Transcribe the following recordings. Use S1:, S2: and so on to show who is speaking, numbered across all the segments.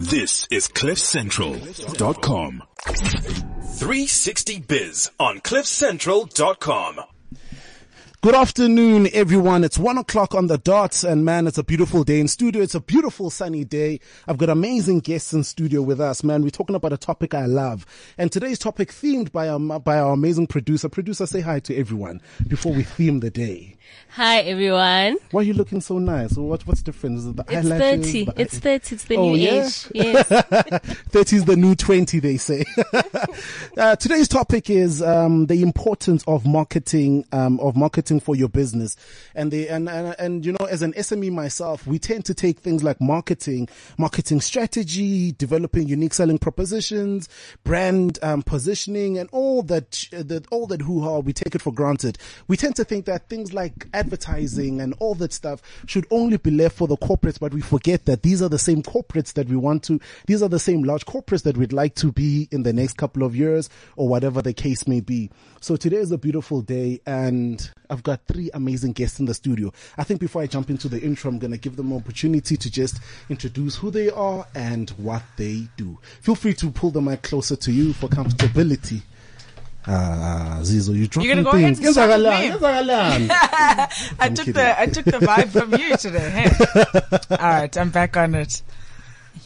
S1: This is CliffCentral.com. 360 Biz on CliffCentral.com.
S2: Good afternoon, everyone. It's one o'clock on the dot, and man, it's a beautiful day in studio. It's a beautiful sunny day. I've got amazing guests in studio with us, man. We're talking about a topic I love, and today's topic themed by our by our amazing producer. Producer, say hi to everyone before we theme the day.
S3: Hi everyone.
S2: Why are you looking so nice? What what's different? Is it the
S3: It's thirty.
S2: The-
S3: It's thirty. It's the
S2: Oh,
S3: new
S2: yeah?
S3: age. Yes.
S2: 30 is the new 20, they say. uh, today's topic is um, the importance of marketing, um, of marketing for your business. And, the, and, and, and, you know, as an SME myself, we tend to take things like marketing, marketing strategy, developing unique selling propositions, brand um, positioning, and all that, that, all that hoo-ha, we take it for granted. We tend to think that things like advertising and all that stuff should only be left for the corporates, but we forget that these are the same corporates that we want to, these are the same large corporates that we'd like to be in the next couple of years or whatever the case may be. So today is a beautiful day and I've got three amazing guests in the studio. I think before I jump into the intro, I'm going to give them an opportunity to just introduce who they are and what they do. Feel free to pull the mic closer to you for comfortability. Ah, Zizo, you dropping
S4: You're gonna go ahead and start with
S2: Yenzakalani,
S4: me?
S2: yenzakalani.
S4: I took
S2: kidding.
S4: the I took the vibe from you today. Hey. All right, I'm back on it.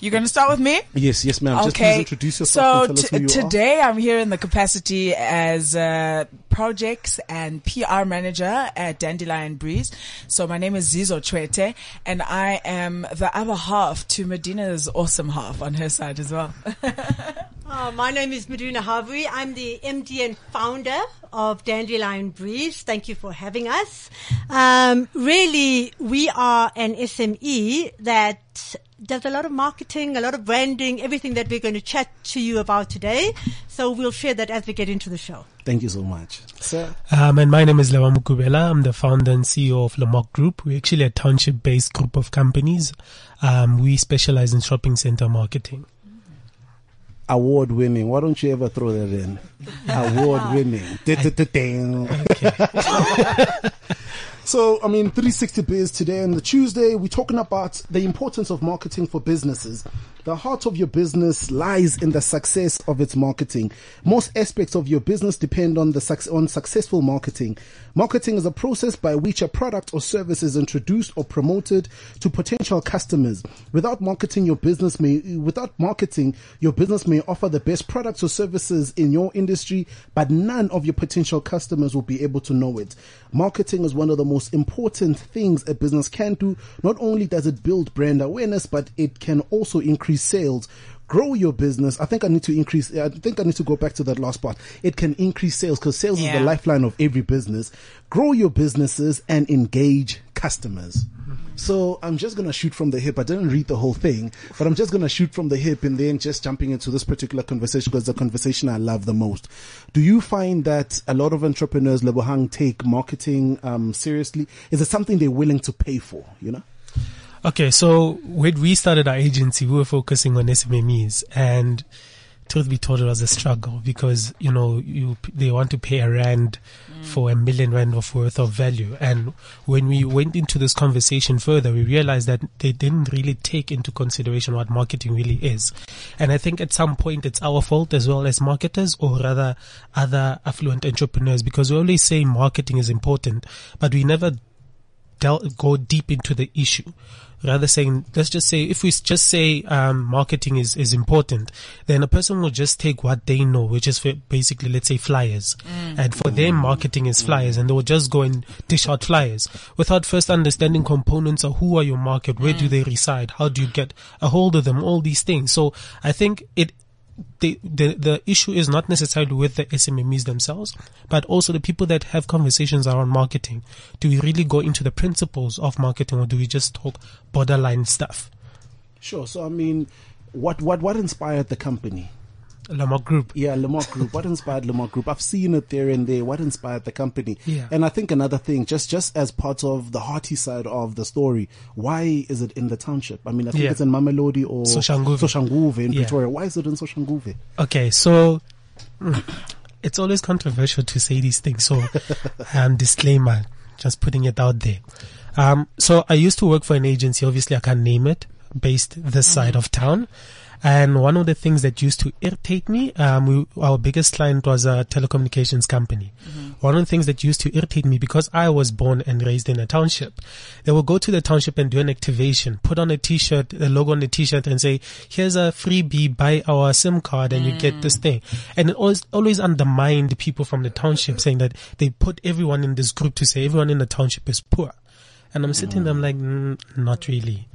S4: You're gonna start with me?
S2: Yes, yes, ma'am. Just please
S4: Okay.
S2: introduce yourself
S4: So
S2: and tell us
S4: t-
S2: who you are.
S4: today I'm here in the capacity as uh, projects and PR manager at Dandelion Breeze. So my name is Zizo Tshwete and I am the other half to Medina's awesome half on her side as well.
S5: Uh, my name is Medina Havri. I'm the MD and founder of Dandelion Breeze. Thank you for having us. Um, really, we are an SME that does a lot of marketing, a lot of branding, everything that we're going to chat to you about today. So we'll share that as we get into the show.
S2: Thank you so much. Sir,
S6: Um, and my name is Lewa Mukubela. I'm the founder and CEO of Lamok Group. We're actually a township-based group of companies. Um, we specialize in shopping center marketing.
S2: award winning. Why don't you ever throw that in? Award winning. So, I mean, 360 Biz today on the Tuesday, we're talking about the importance of marketing for businesses. The heart of your business lies in the success of its marketing. Most aspects of your business depend on the suc- on successful marketing. Marketing is a process by which a product or service is introduced or promoted to potential customers. Without marketing, your business may, without marketing, your business may offer the best products or services in your industry, but none of your potential customers will be able to know it. Marketing is one of the most important things a business can do. Not only does it build brand awareness, but it can also increase sales. Grow your business. I think I need to increase. I think I need to go back to that last part. It can increase sales because sales is the lifeline of every business. Grow your businesses and engage customers. So I'm just gonna shoot from the hip. I didn't read the whole thing, but I'm just gonna shoot from the hip and then just jumping into this particular conversation because the conversation I love the most. Do you find that a lot of entrepreneurs, Lebohang, take marketing um, seriously? Is it something they're willing to pay for? You know?
S6: Okay, so when we started our agency, we were focusing on SMMEs and truth be told, it was a struggle because, you know, you, they want to pay a rand mm. for a million rand of worth of value. And when we went into this conversation further, we realized that they didn't really take into consideration what marketing really is. And I think at some point it's our fault as well as marketers or rather other affluent entrepreneurs because we always say marketing is important, but we never del- go deep into the issue. Rather saying, let's just say, if we just say um, marketing is, is important, then a person will just take what they know, which is basically, let's say, flyers. And for them, marketing is flyers, and they will just go and dish out flyers without first understanding components of who are your market, where do they reside, how do you get a hold of them, all these things. So I think it the, the the issue is not necessarily with the SMMEs themselves, but also the people that have conversations around marketing. Do we really go into the principles of marketing, or do we just talk borderline stuff?
S2: Sure. So I mean, what what what inspired the company?
S6: Lamar Group.
S2: Yeah, Lamar Group. What inspired Lamar Group? I've seen it there and there. What inspired the company?
S6: Yeah.
S2: And I think another thing, just just as part of the hearty side of the story, why is it in the township? I mean, I think
S6: Yeah.
S2: it's in Mamelodi or
S6: Soshanguve.
S2: Soshanguve in
S6: Yeah.
S2: Pretoria. Why is it in Soshanguve?
S6: Okay, so mm, it's always controversial to say these things. So, um, disclaimer, just putting it out there. Um, so I used to work for an agency. Obviously, I can't name it. based this side of town. And one of the things that used to irritate me, um, we, our biggest client was a telecommunications company. One of the things that used to irritate me because I was born and raised in a township, they would go to the township and do an activation, put on a t-shirt, a logo on the t-shirt and say, here's a freebie, buy our SIM card and you get this thing. And it always, always undermined people from the township saying that they put everyone in this group to say everyone in the township is poor. And I'm sitting there, I'm like, mm, not really.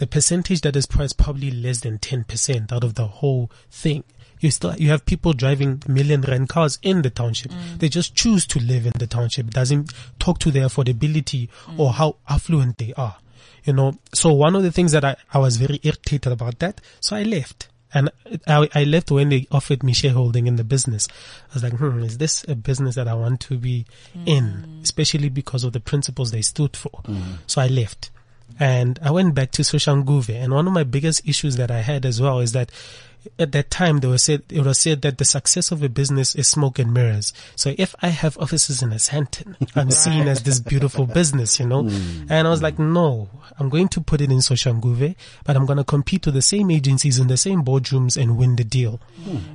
S6: The percentage that is priced probably less than 10% out of the whole thing. You still, you have people driving million rand cars in the township. Mm. They just choose to live in the township. It doesn't talk to their affordability mm. or how affluent they are. You know, so one of the things that I, I was very irritated about that. So I left. And I, I left when they offered me shareholding in the business. I was like, hmm, is this a business that I want to be mm. in? Especially because of the principles they stood for. So I left. And I went back to Soshanguve. And one of my biggest issues that I had as well is that at that time, they were said, it was said that the success of a business is smoke and mirrors. So if I have offices in Sandton, I'm seen as this beautiful business, you know? And I was like, no, I'm going to put it in Soshanguve, but I'm going to compete with the same agencies in the same boardrooms and win the deal.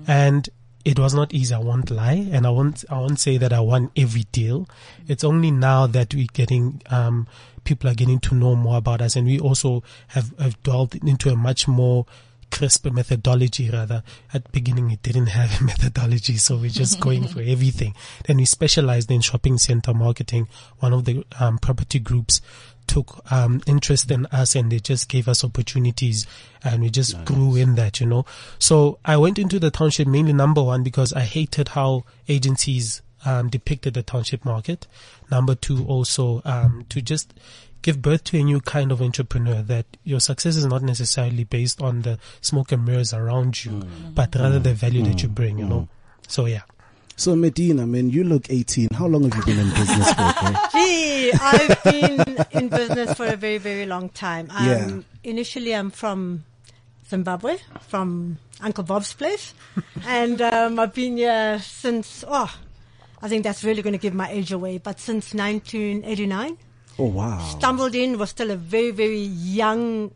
S6: And it was not easy. I won't lie. And I won't, I won't say that I won every deal. It's only now that we're getting, um, people are getting to know more about us and we also have, have delved into a much more crisp methodology rather. At the beginning it didn't have a methodology, so we're just going for everything. Then we specialized in shopping center marketing. One of the um, property groups took um, interest in us and they just gave us opportunities and we just grew in that, you know. So I went into the township mainly number one because I hated how agencies um, depicted the township market. Number two, also um, to just give birth to a new kind of entrepreneur that your success is not necessarily based on the smoke and mirrors around you, but rather the value that you bring, you know. So yeah.
S2: So Medina, man, you look 18. How long have you been in business for? Okay?
S5: Gee, I've been in business for a very, very long time. Um,
S2: Yeah.
S5: Initially, I'm from Zimbabwe, from Uncle Bob's place. and um, I've been here since, oh, I think that's really going to give my age away, but since 1989.
S2: Oh wow.
S5: Stumbled in, was still a very, very young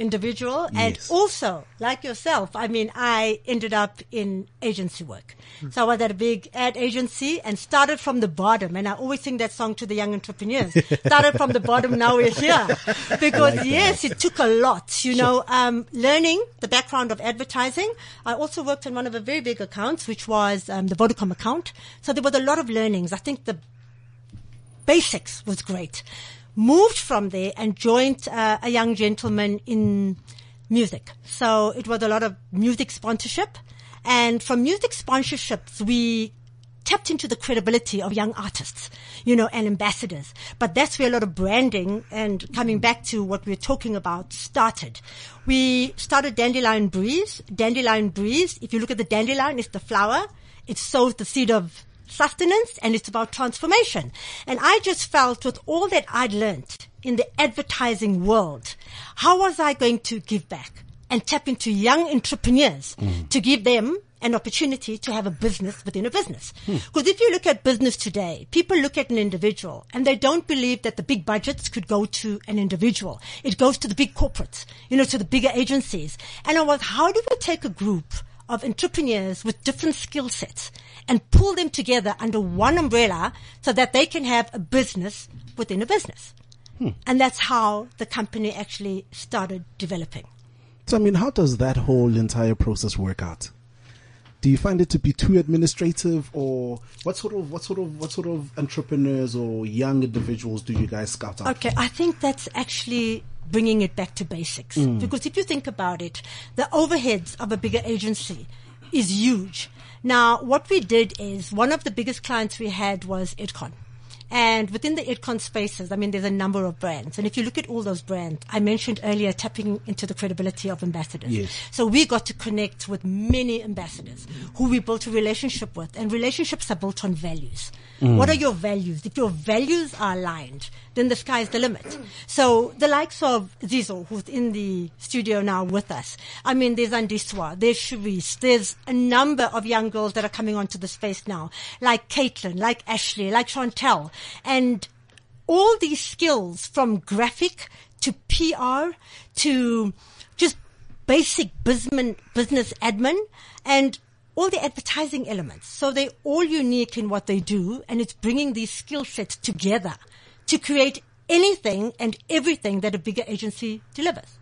S5: individual. And
S2: Yes.
S5: also, like yourself, I mean, I ended up in agency work. So I was at a big ad agency and started from the bottom. And I always sing that song to the young entrepreneurs. started from the bottom, now we're here. Because yes, it took a lot, you know, um, learning the background of advertising. I also worked on one of the very big accounts, which was um, the Vodacom account. So there was a lot of learnings. I think the basics was great. Moved from there and joined uh, a young gentleman in music. So it was a lot of music sponsorship. And from music sponsorships, we tapped into the credibility of young artists, you know, and ambassadors. But that's where a lot of branding and coming back to what we we're talking about started. We started Dandelion Breeze. Dandelion Breeze, if you look at the dandelion, it's the flower. It sows the seed of sustenance and it's about transformation. And I just felt with all that I'd learned in the advertising world, how was I going to give back and tap into young entrepreneurs mm. to give them an opportunity to have a business within a business. Hmm. Because if you look at business today, people look at an individual and they don't believe that the big budgets could go to an individual. It goes to the big corporates, you know, to the bigger agencies. And I was, how do we take a group of entrepreneurs with different skill sets and pull them together under one umbrella so that they can have a business within a business. Hmm. And that's how the company actually started developing.
S2: So I mean, how does that whole entire process work out? Do you find it to be too administrative, or what sort of what sort of what sort of entrepreneurs or young individuals do you guys scout out?
S5: Okay, I think that's actually bringing it back to basics. Hmm. Because if you think about it, the overheads of a bigger agency is huge. Now, what we did is one of the biggest clients we had was Edcon. And within the Edcon spaces, I mean, there's a number of brands. And if you look at all those brands, I mentioned earlier tapping into the credibility of ambassadors.
S2: Yes.
S5: So we got to connect with many ambassadors who we built a relationship with. And relationships are built on values. Mm. What are your values? If your values are aligned, then the sky's the limit. So the likes of Zizo, who's in the studio now with us. I mean, there's Andiswa, there's Cherise, there's a number of young girls that are coming onto the space now, like Caitlin, like Ashley, like Chantel. And all these skills from graphic to PR to just basic business, business admin and all the advertising elements. So they're all unique in what they do and it's bringing these skill sets together to create anything and everything that a bigger agency delivers.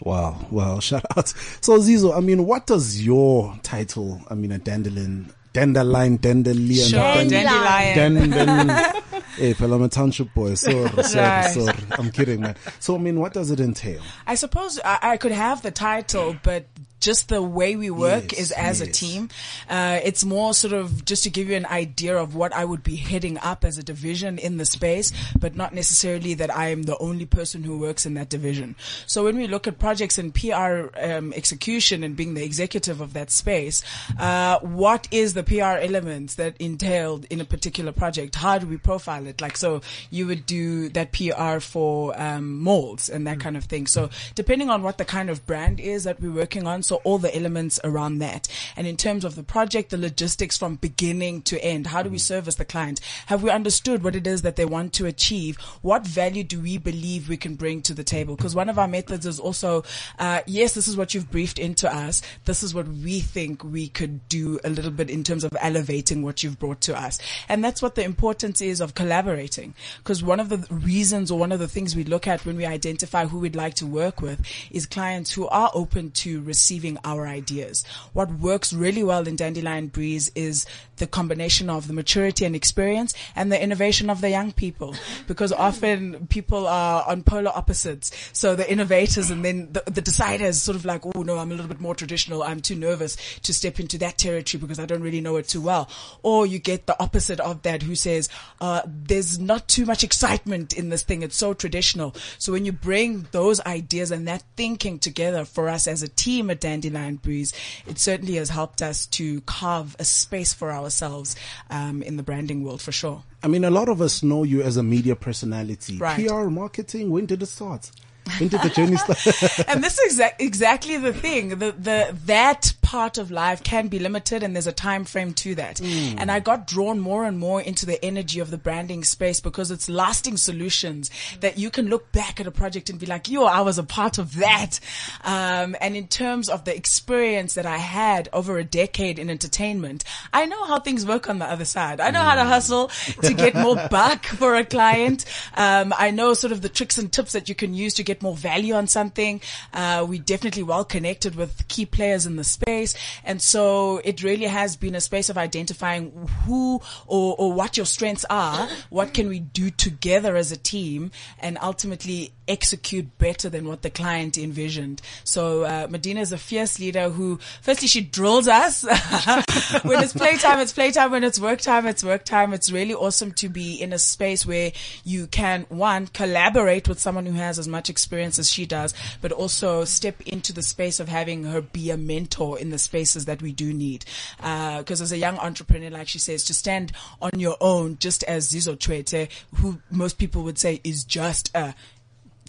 S2: Wow, wow, shout out. So Zizo, I mean, what does your title, I mean, a dandelion, dandelion, dandelion,
S4: Sure, dandelion.
S2: dandelion. hey, fella, I'm a township boy. Sorry, sorry,
S4: Right.
S2: sorry. I'm kidding, man. So, I mean, what does it entail?
S4: I suppose I, I could have the title, but just the way we work
S2: Yes,
S4: is as a team. Uh, it's more sort of just to give you an idea of what I would be heading up as a division in the space, but not necessarily that I am the only person who works in that division. So when we look at projects and PR um, execution and being the executive of that space, uh, what is the PR elements that entailed in a particular project? How do we profile it? Like, so you would do that PR for um, molds and that kind of thing. So depending on what the kind of brand is that we're working on, so all the elements around that. And in terms of the project, the logistics from beginning to end, how do we service the client? Have we understood what it is that they want to achieve? What value do we believe we can bring to the table? Because one of our methods is also, uh, yes, this is what you've briefed into us. This is what we think we could do a little bit in terms of elevating what you've brought to us. And that's what the importance is of collaborating. Because one of the reasons or one of the things we look at when we identify who we'd like to work with is clients who are open to receiving our ideas. What works really well in Dandelion Breeze is the combination of the maturity and experience and the innovation of the young people. Because often people are on polar opposites. So the innovators and then the, the deciders sort of like, oh no, I'm a little bit more traditional. I'm too nervous to step into that territory because I don't really know it too well. Or you get the opposite of that who says, uh, there's not too much excitement in this thing. It's so traditional. So when you bring those ideas and that thinking together for us as a team at Dandelion Breeze, it certainly has helped us to carve a space for ourselves um, in the branding world for sure.
S2: I mean, a lot of us know you as a media personality.
S4: Right.
S2: PR, marketing, when did it start? When did the journey start?
S4: and this is exa- exactly the thing. The, the, that part of life can be limited and there's a time frame to that. And I got drawn more and more into the energy of the branding space because it's lasting solutions that you can look back at a project and be like, yo, I was a part of that. Um, and in terms of the experience that I had over a decade in entertainment, I know how things work on the other side. I know how to hustle to get more buck for a client. Um, I know sort of the tricks and tips that you can use to get more value on something. Uh, we definitely well connected with key players in the space. And so it really has been a space of identifying who or, or what your strengths are. What can we do together as a team and ultimately execute better than what the client envisioned. So, uh, Medina is a fierce leader who, firstly, she drills us. when it's playtime, it's playtime. When it's work time, it's work time. It's really awesome to be in a space where you can, one, collaborate with someone who has as much experience as she does, but also step into the space of having her be a mentor in the spaces that we do need. Uh, cause as a young entrepreneur, like she says, to stand on your own, just as Zizo Tshwete, who most people would say is just a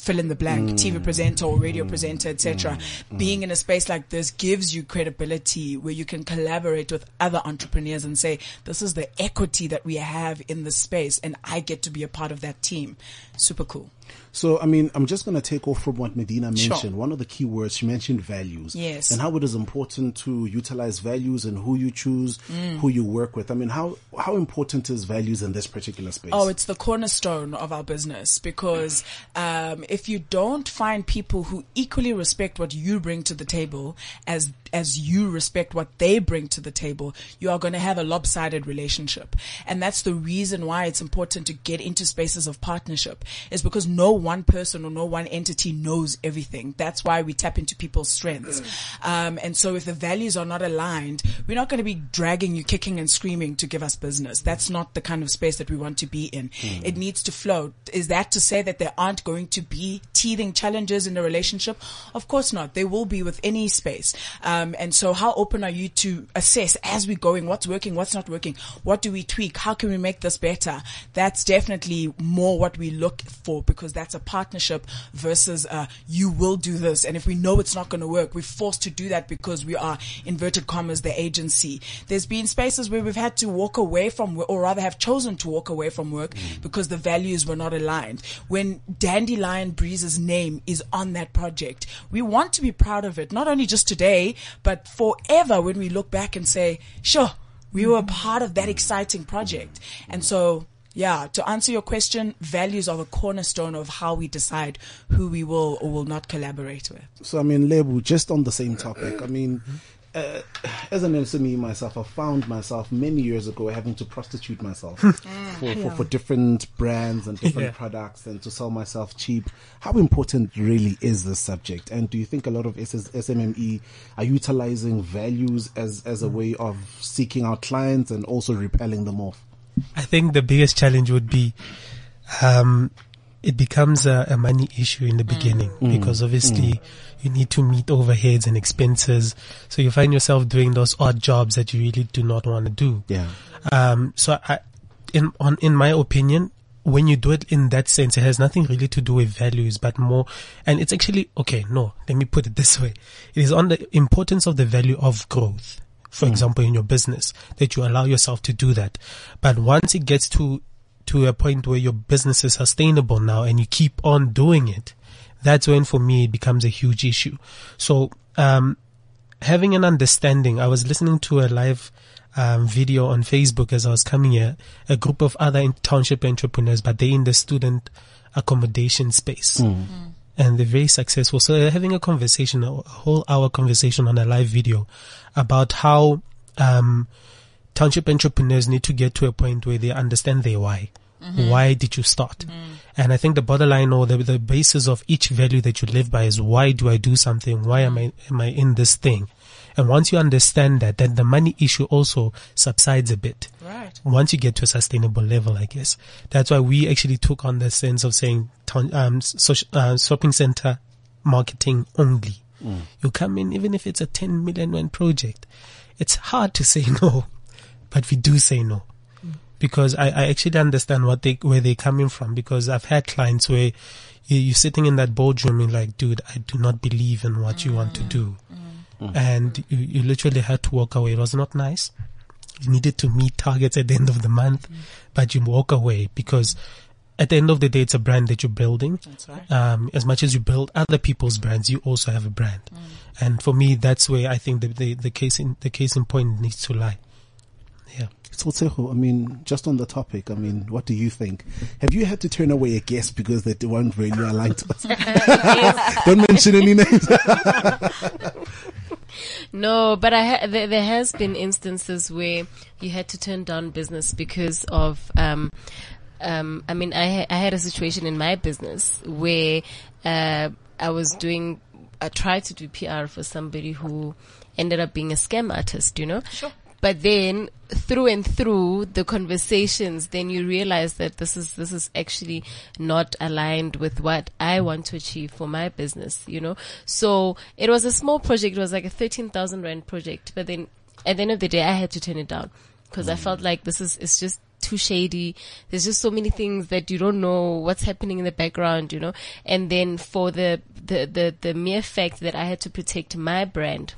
S4: fill in the blank mm. TV presenter or radio mm. presenter, etc. Mm. Being in a space like this gives you credibility where you can collaborate with other entrepreneurs and say, this is the equity that we have in this space and I get to be a part of that team. Super cool.
S2: So, I mean, I'm just going to take off from what Medina
S4: Sure.
S2: mentioned. One of the key words, she mentioned values.
S4: Yes.
S2: And how it is important to utilize values and who you choose,
S4: Mm.
S2: who you work with. I mean, how, how important is values in this particular space?
S4: Oh, it's the cornerstone of our business because um, if you don't find people who equally respect what you bring to the table as as you respect what they bring to the table, you are going to have a lopsided relationship. And that's the reason why it's important to get into spaces of partnership is because no one person or no one entity knows everything. That's why we tap into people's strengths. Um, and so if the values are not aligned, we're not going to be dragging you kicking and screaming to give us business. That's not the kind of space that we want to be in. It needs to flow. Is that to say that there aren't going to be teething challenges in a relationship? Of course not. There will be with any space. Um, and so how open are you to assess as we're going what's working, what's not working? What do we tweak? How can we make this better? That's definitely more what we look for because because that's a partnership versus uh, you will do this. And if we know it's not going to work, we're forced to do that because we are inverted commas the agency. There's been spaces where we've had to walk away from, or rather have chosen to walk away from work mm. because the values were not aligned. When Dandelion Breeze's name is on that project, we want to be proud of it, not only just today, but forever when we look back and say, sure, we were mm-hmm. part of that mm-hmm. exciting project. And so, yeah, to answer your question, values are the cornerstone of how we decide who we will or will not collaborate with.
S2: So, I mean, Lebu, just on the same topic, I mean, uh, as an SME myself, I found myself many years ago having to prostitute myself hmm. ah, for, for, for different brands and different
S6: Yeah.
S2: products and to sell myself cheap. How important really is this subject? And do you think a lot of SS, SMME are utilizing values as, as a hmm. way of seeking out clients and also repelling them off?
S6: I think the biggest challenge would be, um, it becomes a, a money issue in the beginning because obviously you need to meet overheads and expenses. So you find yourself doing those odd jobs that you really do not want to do.
S2: Yeah.
S6: Um, so I, in, on, in my opinion, when you do it in that sense, it has nothing really to do with values, but more, and it's actually, okay, no, let me put it this way. It is on the importance of the value of growth. For example, in your business, that you allow yourself to do that. But once it gets to, to a point where your business is sustainable now and you keep on doing it, that's when for me it becomes a huge issue. So, um, having an understanding, I was listening to a live um, video on Facebook as I was coming here, a group of other in- township entrepreneurs, but they in the student accommodation space. And they're very successful. So they're having a conversation, a whole hour conversation on a live video about how, um, township entrepreneurs need to get to a point where they understand their why. Why did you start? And I think the borderline or the, the basis of each value that you live by is why do I do something? Why am I, am I in this thing? And once you understand that, then the money issue also subsides a bit.
S4: Right.
S6: Once you get to a sustainable level, I guess. That's why we actually took on the sense of saying, town, um, social, uh, shopping center marketing only. You come in, even if it's a 10 million rand project, it's hard to say no, but we do say no because I, I actually understand what they where they're coming from because I've had clients where you, you're sitting in that boardroom and like, dude, I do not believe in what you want to do, and you, you literally had to walk away. It was not nice. You needed to meet targets at the end of the month, but you walk away because at the end of the day, it's a brand that you're building.
S4: That's right.
S6: Um, as much as you build other people's brands, you also have a brand. And for me, that's where I think the, the, the case in, the case in point needs to lie. Yeah.
S2: So, Tseho, I mean, just on the topic, I mean, what do you think? Have you had to turn away a guest because they weren't really aligned to us? Don't mention any names.
S3: No, but I ha- there, there has been instances where you had to turn down business because of, um, um, I mean, I, ha- I had a situation in my business where, uh, I was doing, I tried to do PR for somebody who ended up being a scam artist, you know?
S4: Sure.
S3: But then through and through the conversations, then you realize that this is, this is actually not aligned with what I want to achieve for my business, you know? So it was a small project. It was like a 13,000 rand project. But then at the end of the day, I had to turn it down because I mm. felt like this is, it's just too shady. There's just so many things that you don't know what's happening in the background, you know? And then for the, the, the, the mere fact that I had to protect my brand,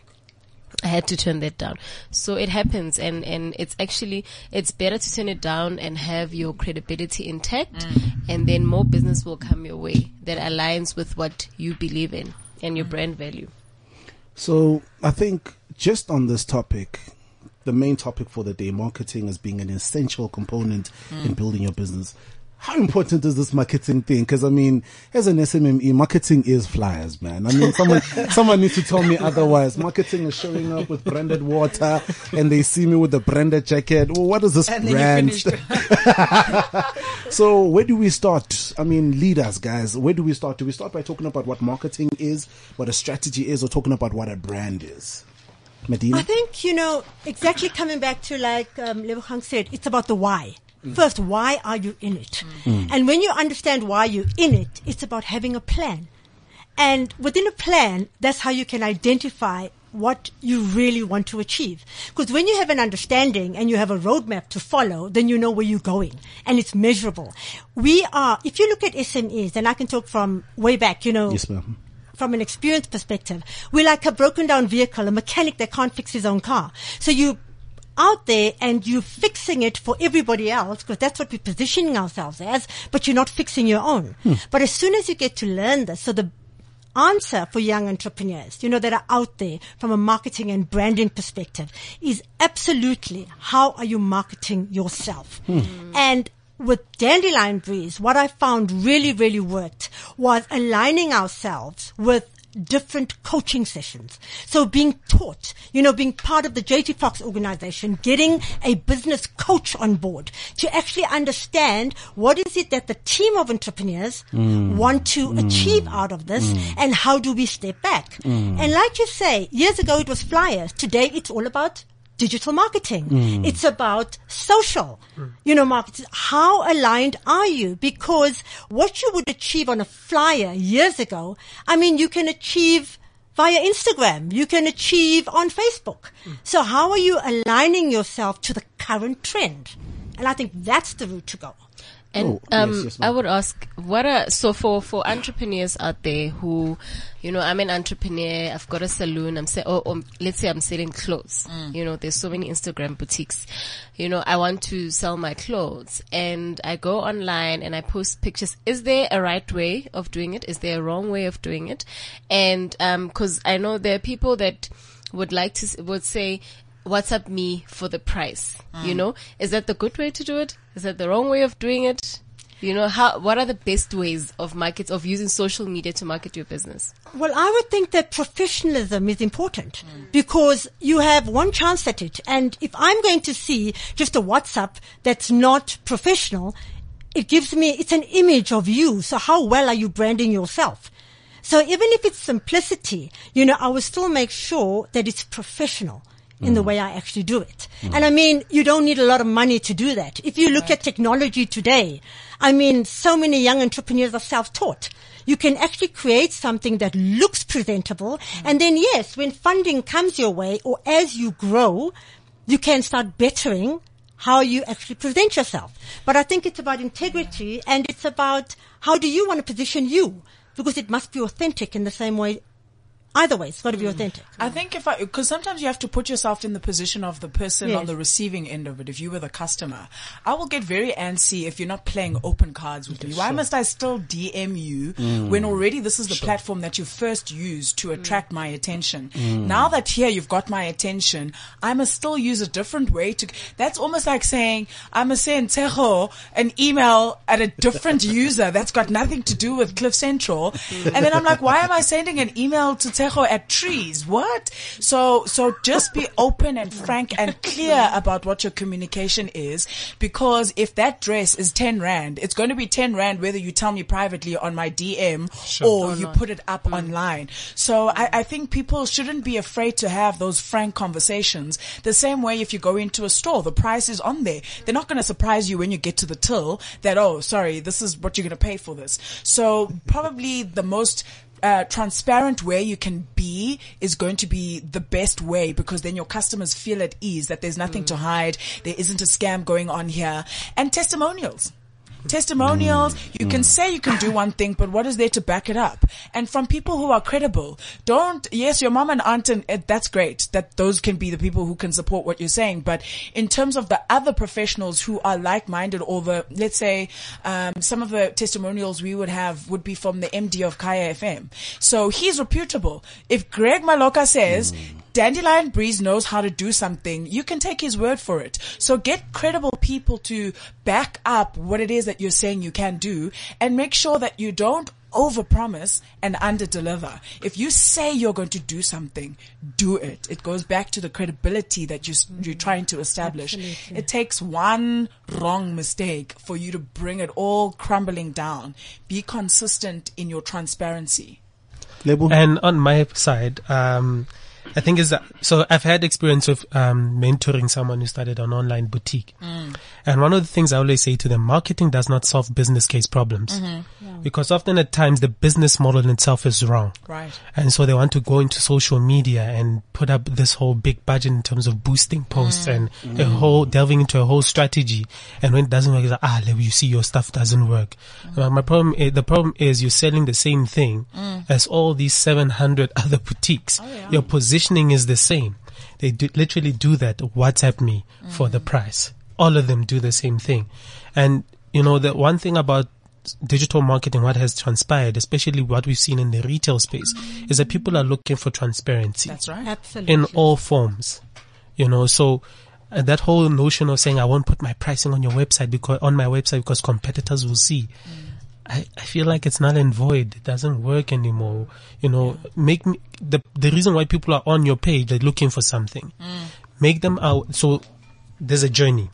S3: I had to turn that down. So it happens and, and it's actually, it's better to turn it down and have your credibility intact mm. and then more business will come your way that aligns with what you believe in and your brand value.
S2: So I think just on this topic, the main topic for the day, marketing as being an essential component mm. in building your business. How important is this marketing thing? Because I mean, as an SMME, marketing is flyers, man. I mean, someone someone needs to tell me otherwise. Marketing is showing up with branded water, and they see me with a branded jacket. Well, what is this
S4: And
S2: brand?
S4: finished.
S2: So where do we start? I mean, leaders, guys. Where do we start? Do we start by talking about what marketing is, what a strategy is, or talking about what a brand is? Medina.
S5: I think, you know, exactly coming back to like um, Lebogang said, it's about the why. First, why are you in it? Mm. And when you understand why you're in it, it's about having a plan. And within a plan, that's how you can identify what you really want to achieve. Because when you have an understanding and you have a roadmap to follow, then you know where you're going and it's measurable. We are, if you look at SMEs, and I can talk from way back, you know,
S2: Yes, ma'am.
S5: from an experience perspective, we're like a broken down vehicle, a mechanic that can't fix his own car. So you out there and you're fixing it for everybody else because that's what we're positioning ourselves as, but you're not fixing your own. Hmm. But as soon as you get to learn this, so the answer for young entrepreneurs, you know, that are out there from a marketing and branding perspective is absolutely how are you marketing yourself? Hmm. Hmm. And with Dandelion Breeze, what I found really, really worked was aligning ourselves with different coaching sessions. So being taught, you know, being part of the JT Foxx organization, getting a business coach on board to actually understand what is it that the team of entrepreneurs mm. want to mm. achieve out of this mm. and how do we step back. And like you say, years ago it was flyers. Today it's all about digital marketing. Mm. It's about social, mm. you know, marketing. How aligned are you? Because what you would achieve on a flyer years ago, I mean, you can achieve via Instagram. You can achieve on Facebook. Mm. So how are you aligning yourself to the current trend? And I think that's the route to go.
S3: And
S2: Oh,
S3: um,
S2: yes, ma'am.
S3: I would ask, what are so for for entrepreneurs out there who, you know, I'm an entrepreneur. I've got a saloon. I'm saying, oh, oh, let's say I'm selling clothes. You know, there's so many Instagram boutiques. You know, I want to sell my clothes, and I go online and I post pictures. Is there a right way of doing it? Is there a wrong way of doing it? And um, because I know there are people that would like to would say WhatsApp me for the price. You mm. know, is that the good way to do it? Is that the wrong way of doing it? You know, how, what are the best ways of markets, of using social media to market your business?
S5: Well, I would think that professionalism is important mm. because you have one chance at it. And if I'm going to see just a WhatsApp that's not professional, it gives me, it's an image of you. So how well are you branding yourself? So even if it's simplicity, you know, I will still make sure that it's professional in the way I actually do it. And I mean, you don't need a lot of money to do that. If you look at technology today, I mean, so many young entrepreneurs are self-taught. You can actually create something that looks presentable. And then yes, when funding comes your way or as you grow, you can start bettering how you actually present yourself. But I think it's about integrity and it's about how do you want to position you? Because it must be authentic in the same way. Either way, it's got to be mm. authentic.
S4: I think if I, because sometimes you have to put yourself in the position of the person
S5: Yes.
S4: on the receiving end of it. If you were the customer, I will get very antsy if you're not playing open cards with me. Why must I still DM you mm. when already this is the platform that you first used to mm. attract my attention? Now that here you've got my attention, I must still use a different way to, that's almost like saying, I must send Tejo an email at a different user that's got nothing to do with Cliff Central. And then I'm like, why am I sending an email to Tejo at trees? What? So, so just be open and frank and clear about what your communication is. Because if that dress is 10 rand, it's going to be 10 rand whether you tell me privately on my DM or you put it up mm. online. So I, I think people shouldn't be afraid to have those frank conversations. The same way if you go into a store, the price is on there. They're not going to surprise you when you get to the till that, oh, sorry, this is what you're going to pay for this. So probably the most uh, transparent way you can be is going to be the best way because then your customers feel at ease that there's nothing to hide. There isn't a scam going on here and testimonials. Testimonials, you can say you can do one thing, but what is there to back it up? And from people who are credible. Don't, yes, your mom and aunt and eh, that's great that those can be the people who can support what you're saying. But in terms of the other professionals who are like-minded or the, let's say, um, some of the testimonials we would have would be from the MD of Kaya FM. So he's reputable. If Greg Maloka says, Dandelion Breeze knows how to do something. You can take his word for it. So get credible people to back up what it is that you're saying you can do and make sure that you don't overpromise and underdeliver. If you say you're going to do something, do it. It goes back to the credibility that you're, you're trying to establish. It takes one wrong mistake for you to bring it all crumbling down. Be consistent in your transparency.
S2: Label.
S6: And on my side, um, I think is that, so I've had experience of um, mentoring someone who started an online boutique, And one of the things I always say to them, marketing does not solve business case problems. Mm-hmm. Because often at times the business model in itself is wrong.
S4: Right.
S6: And so they want to go into social media and put up this whole big budget in terms of boosting posts mm. and a mm. whole, delving into a whole strategy. And when it doesn't work, it's like, ah, you see your stuff doesn't work. Uh, my problem, is, the problem is you're selling the same thing as all these 700 other boutiques. Oh, your positioning is the same. They do, literally do that. WhatsApp me for the price. All of them do the same thing. And, you know, the one thing about digital marketing, what has transpired, especially what we've seen in the retail space, is that people are looking for transparency
S4: That's right.
S5: Absolutely.
S6: in all forms. You know, so uh, that whole notion of saying I won't put my pricing on your website because on my website because competitors will see. I, I feel like it's null and void. It doesn't work anymore. You know, make me the the reason why people are on your page, they're looking for something. Make them out. So there's a journey.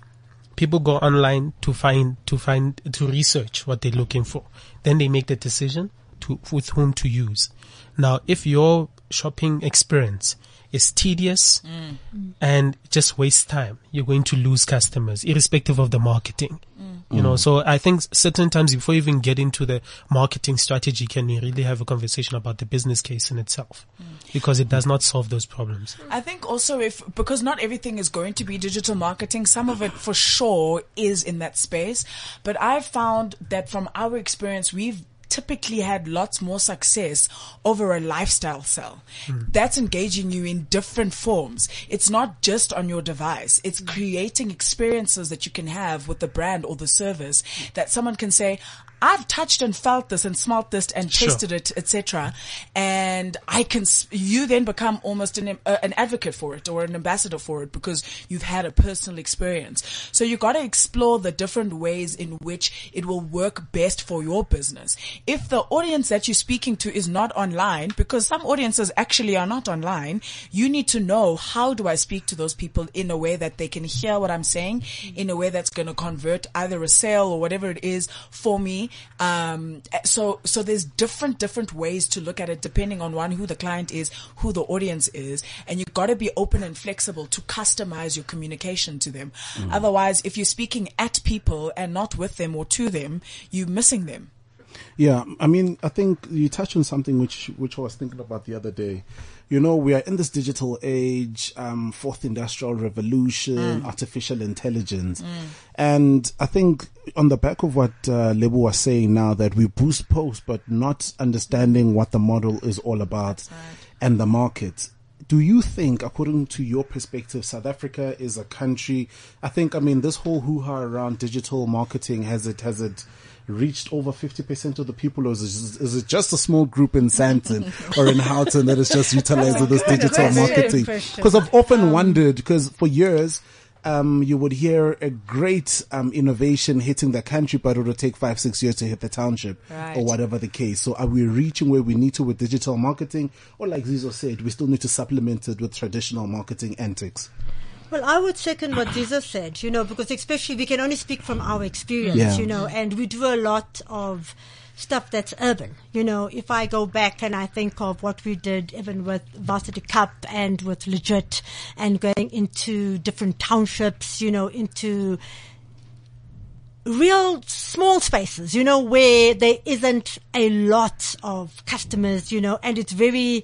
S6: People go online to find to find to research what they're looking for. Then they make the decision to with whom to use. Now, if your shopping experience is tedious mm. and just waste time, you're going to lose customers, irrespective of the marketing. Mm. You know, mm. so I think certain times before you even get into the marketing strategy, can you really have a conversation about the business case in itself? Mm. Because it does not solve those problems.
S4: I think also if because not everything is going to be digital marketing, some of it for sure is in that space. But I've found that from our experience, we've typically had lots more success over a lifestyle sell. Hmm. That's engaging you in different forms. It's not just on your device. It's hmm. creating experiences that you can have with the brand or the service that someone can say, I've touched and felt this and smelt this and
S6: Sure.
S4: tasted it, etc. And I can, you then become almost an, uh, an advocate for it or an ambassador for it because you've had a personal experience. So you've got to explore the different ways in which it will work best for your business. If the audience that you're speaking to is not online, because some audiences actually are not online, you need to know how do I speak to those people in a way that they can hear what I'm saying, in a way that's going to convert either a sale or whatever it is for me. Um, so, so there's different, different ways to look at it depending on one, who the client is, who the audience is, and you've got to be open and flexible to customize your communication to them. Otherwise, if you're speaking at people and not with them or to them, you're missing them.
S2: Yeah, I mean, I think you touched on something which which I was thinking about the other day. You know, we are in this digital age, um, fourth industrial revolution, artificial intelligence, and I think on the back of what uh, Lebo was saying now that we boost posts, but not understanding what the model is all about and the market. Do you think, according to your perspective, South Africa is a country? I think, I mean, this whole hoo-ha around digital marketing has it has it reached over 50% of the people, or is it, is it just a small group in Sandton or in Houghton that is just utilizing this digital marketing? Because I've often wondered, because for years, um, you would hear a great um, innovation hitting the country, but it would take five, six years to hit the township
S4: Right.
S2: or whatever the case. So are we reaching where we need to with digital marketing? Or like Zizo said, we still need to supplement it with traditional marketing antics?
S5: Well, I would second what Zizo said, you know, because especially we can only speak from our experience,
S2: Yeah.
S5: you know, and we do a lot of stuff that's urban. You know, if I go back and I think of what we did even with Varsity Cup and with Legit and going into different townships, you know, into real small spaces, you know, where there isn't a lot of customers, you know, and it's very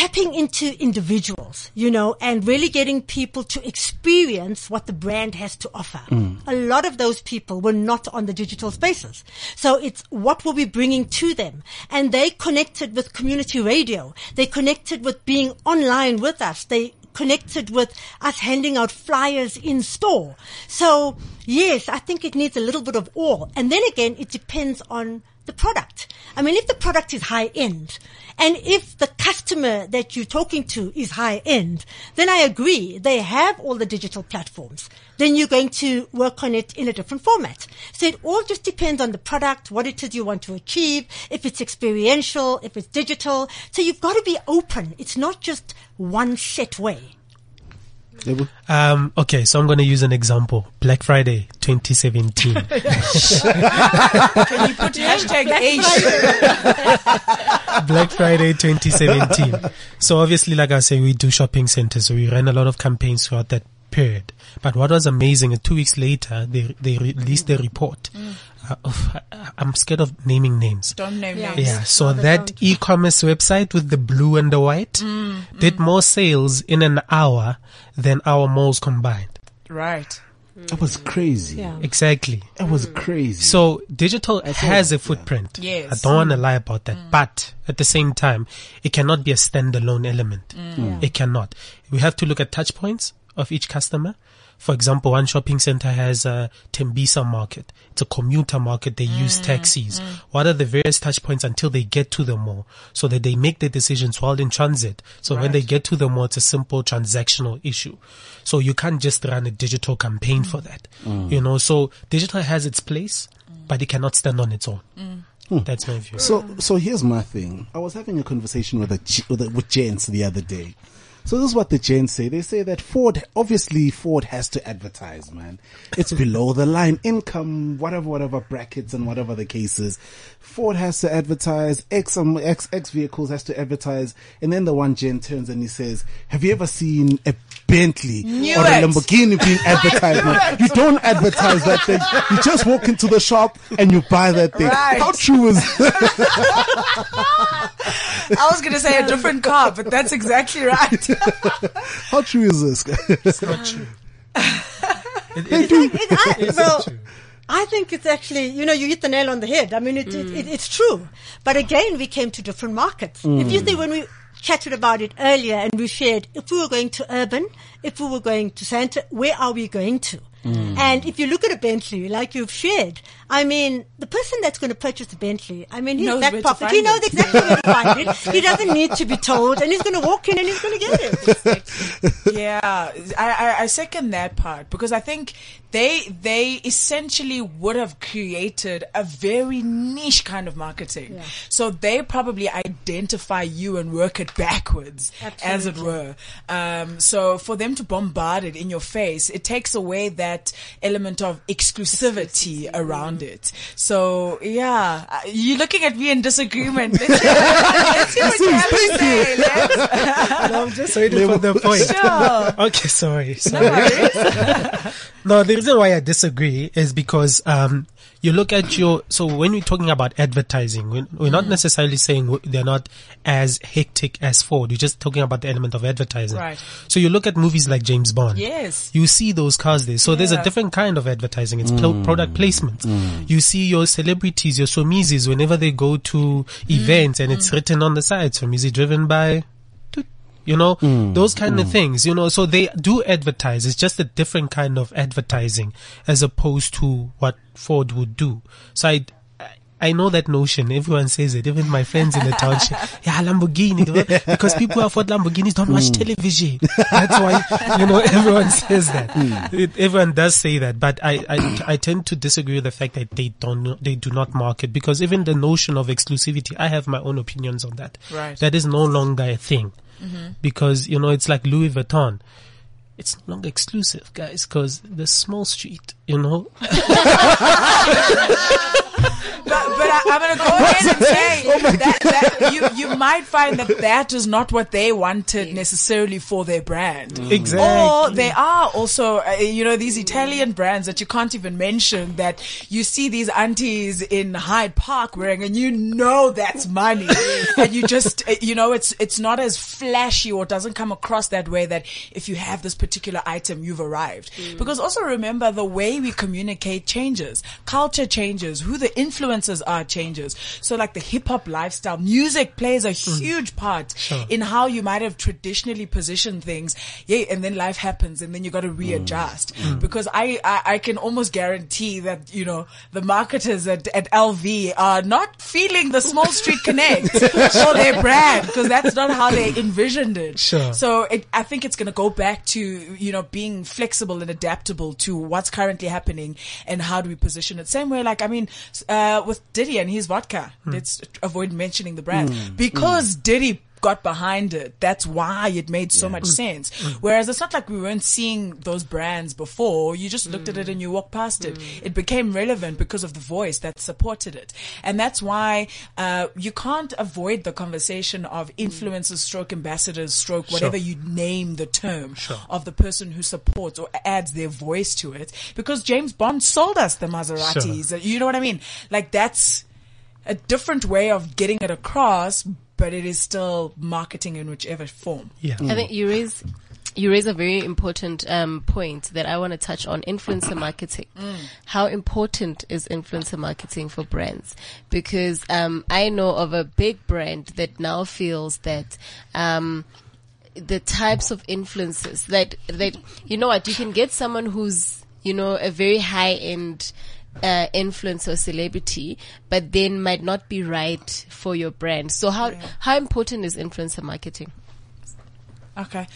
S5: tapping into individuals, you know, and really getting people to experience what the brand has to offer. Mm. A lot of those people were not on the digital spaces. So it's what were we bringing to them? And they connected with community radio. They connected with being online with us. They connected with us handing out flyers in store. So yes, I think it needs a little bit of all. And then again, it depends on the product. I mean, if the product is high end and if the customer that you're talking to is high end, then I agree. They have all the digital platforms. Then you're going to work on it in a different format. So it all just depends on the product, what it is you want to achieve, if it's experiential, if it's digital. So you've got to be open. It's not just one set way.
S2: Lebo?
S6: Um, okay, so I'm going to use an example. Black Friday 2017.
S4: Can you put hashtag H?
S6: Black Friday 2017. So obviously, like I say, we do shopping centers. So we ran a lot of campaigns throughout that period. But what was amazing is two weeks later, they, they released the report.
S3: Mm.
S6: Uh, of, I- I'm scared of naming names.
S4: Don't name
S5: Yeah.
S4: names.
S6: Yeah, so
S5: Rather
S6: that
S5: don't.
S6: e-commerce website with the blue and the white
S4: Mm,
S6: did more sales in an hour than our malls combined.
S4: Right.
S2: That was crazy.
S5: Yeah.
S6: Exactly.
S2: That was crazy.
S6: So digital has a footprint.
S4: Yes.
S6: I don't want to lie about that. But at the same time, it cannot be a standalone element. It cannot. We have to look at touch points of each customer. For example, one shopping center has a Tembisa market. It's a commuter market. They use mm, taxis. Mm. What are the various touch points until they get to the mall so that they make their decisions while in transit? So when they get to the mall, it's a simple transactional issue. So you can't just run a digital campaign for mm. that. You know, so digital has its place, but it cannot stand on its own. Hmm. That's my view.
S2: So, so here's my thing. I was having a conversation with a G- with, a, with gents the other day. So this is what the gents say. They say that Ford, obviously Ford has to advertise, man. It's below the line income, whatever, whatever brackets and whatever the case is. Ford has to advertise, X, um, X, X vehicles has to advertise. And then the one gent turns and he says, have you ever seen a Bentley
S4: Knew
S2: or a. Lamborghini being advertised? man? You don't advertise that thing. You just walk into the shop and you buy that thing.
S4: Right.
S2: How true is
S4: I was going to say a different car, but that's exactly right.
S2: How true is this?
S6: It's not true. It-
S2: They do.
S5: It- I, well. I think it's actually, you know, you hit the nail on the head. I mean, it, it, mm. it, it's true. But again, we came to different markets. If you mm. think when we chatted about it earlier and we shared, if we were going to urban, if we were going to Sandton, where are we going to? And if you look at a Bentley, like you've shared, I mean, the person that's going to purchase a Bentley, I mean, he's
S4: Knows
S5: back
S4: where to
S5: pocket.
S4: find
S5: He knows exactly where to find it. He doesn't need to be told, and he's going to walk in and he's going to get it.
S4: yeah, I, I, I second that part because I think they they essentially would have created a very niche kind of marketing. So they probably identify you and work it backwards, as it were. Um, so for them to bombard it in your face, it takes away that element of exclusivity around it. So yeah, uh, you're looking at me in disagreement. Let's hear, let's hear what you have to say. Let's-
S6: No, I'm just waiting for the point.
S4: Sure.
S6: Okay, sorry.
S4: No
S6: sorry.
S4: worries.
S6: No, the reason why I disagree is because um, you look at your. So when we're talking about advertising, we're, we're
S4: Mm.
S6: not mm-hmm. necessarily saying they're not as hectic as Ford. We're just talking about the element of advertising.
S4: Right.
S6: So you look at movies like James Bond.
S4: Yes.
S6: You see those cars there. So there's a different kind of advertising. It's pl- mm. product placement. Mm. You see your celebrities, your Somizis, whenever they go to mm. events and it's written on the side, Somizi driven by toot, you know, mm, those kind of mm. things, you know, so they do advertise. It's just a different kind of advertising as opposed to what Ford would do. So I, I know that notion. Everyone says it. Even my friends in the township. Yeah, Lamborghini. Because people who afford Lamborghinis don't watch hmm. television. That's why, you know, everyone says that. Hmm. It, everyone does say that. But I, I, I tend to disagree with the fact that they don't, they do not market because even the notion of exclusivity, I have my own opinions on that.
S4: Right.
S6: That is no longer a thing. Mm-hmm. Because, you know, it's like Louis Vuitton. It's no longer exclusive, guys, because the small street, you know,
S4: But, but I, I'm going to go ahead and say that, that you, you might find that that is not what they wanted necessarily for their brand.
S6: Exactly.
S4: Or they are also, uh, you know, these Italian brands that you can't even mention that you see these aunties in Hyde Park wearing and you know that's money. and you just, uh, you know, it's, it's not as flashy or doesn't come across that way that if you have this particular item, you've arrived. Because also remember the way we communicate changes. Culture changes. Who the influencers are changes. So like the hip hop lifestyle, music plays a huge part in how you might have traditionally positioned things. Yeah. And then life happens and then you got to mm. readjust mm. because I, I, I can almost guarantee that, you know, the marketers at, at LV are not feeling the small street connect for their brand because that's not how they envisioned it.
S6: Sure.
S4: So it, I think it's going to go back to, you know, being flexible and adaptable to what's currently happening and how do we position it. Same way, like, I mean, uh, with Diddy and his vodka, hmm. let's avoid mentioning the brand. Hmm. Because hmm. Diddy got behind it, that's why it made so much mm. sense. Mm. Whereas it's not like we weren't seeing those brands before. You just looked at it mm. and you walked past it. It became relevant because of the voice that supported it. And that's why, uh, you can't avoid the conversation of influencers, stroke ambassadors, stroke whatever you name the term of the person who supports or adds their voice to it. Because James Bond sold us the Maseratis. You know what I mean? Like that's, a different way of getting it across, but it is still marketing in whichever form.
S6: Yeah.
S3: I think you raise you raise a very important um, point that I want to touch on: influencer marketing. How important is influencer marketing for brands? Because um, I know of a big brand that now feels that. Um, the types of influences that that you know what you can get someone who's you know a very high end uh, influencer or celebrity, but then might not be right for your brand. So how how important is influencer marketing?
S4: Okay.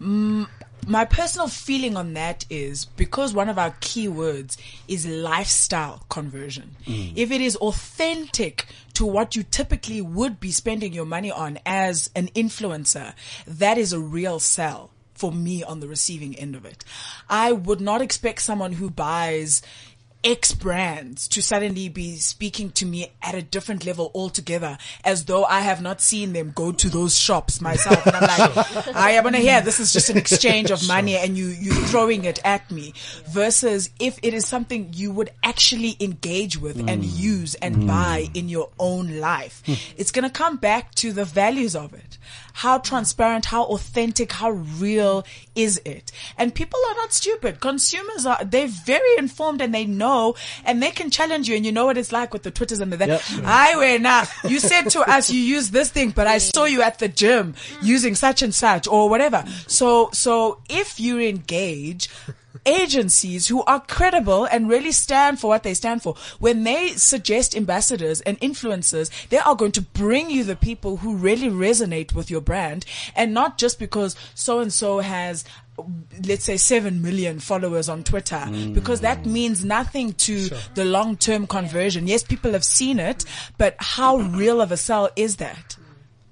S4: Mm, my personal feeling on that is because one of our key words is lifestyle conversion. If it is authentic to what you typically would be spending your money on as an influencer, that is a real sell for me on the receiving end of it. I would not expect someone who buys X brands to suddenly be speaking to me at a different level altogether as though I have not seen them go to those shops myself. And I'm like, I want to hear this is just an exchange of money and you, you throwing it at me versus if it is something you would actually engage with and mm. use and mm. buy in your own life. Hmm. It's going to come back to the values of it. How transparent, how authentic, how real is it? And people are not stupid. Consumers are, they're very informed and they know and they can challenge you and you know what it's like with the Twitters and the that.
S2: Yep.
S4: Now, you said to us you use this thing, but I saw you at the gym using such and such or whatever. So, so if you engage, agencies who are credible and really stand for what they stand for. When they suggest ambassadors and influencers, they are going to bring you the people who really resonate with your brand and not just because so and so has let's say 7 million followers on Twitter mm. because that means nothing to the long-term conversion. Yes, people have seen it, but how real of a sell is that?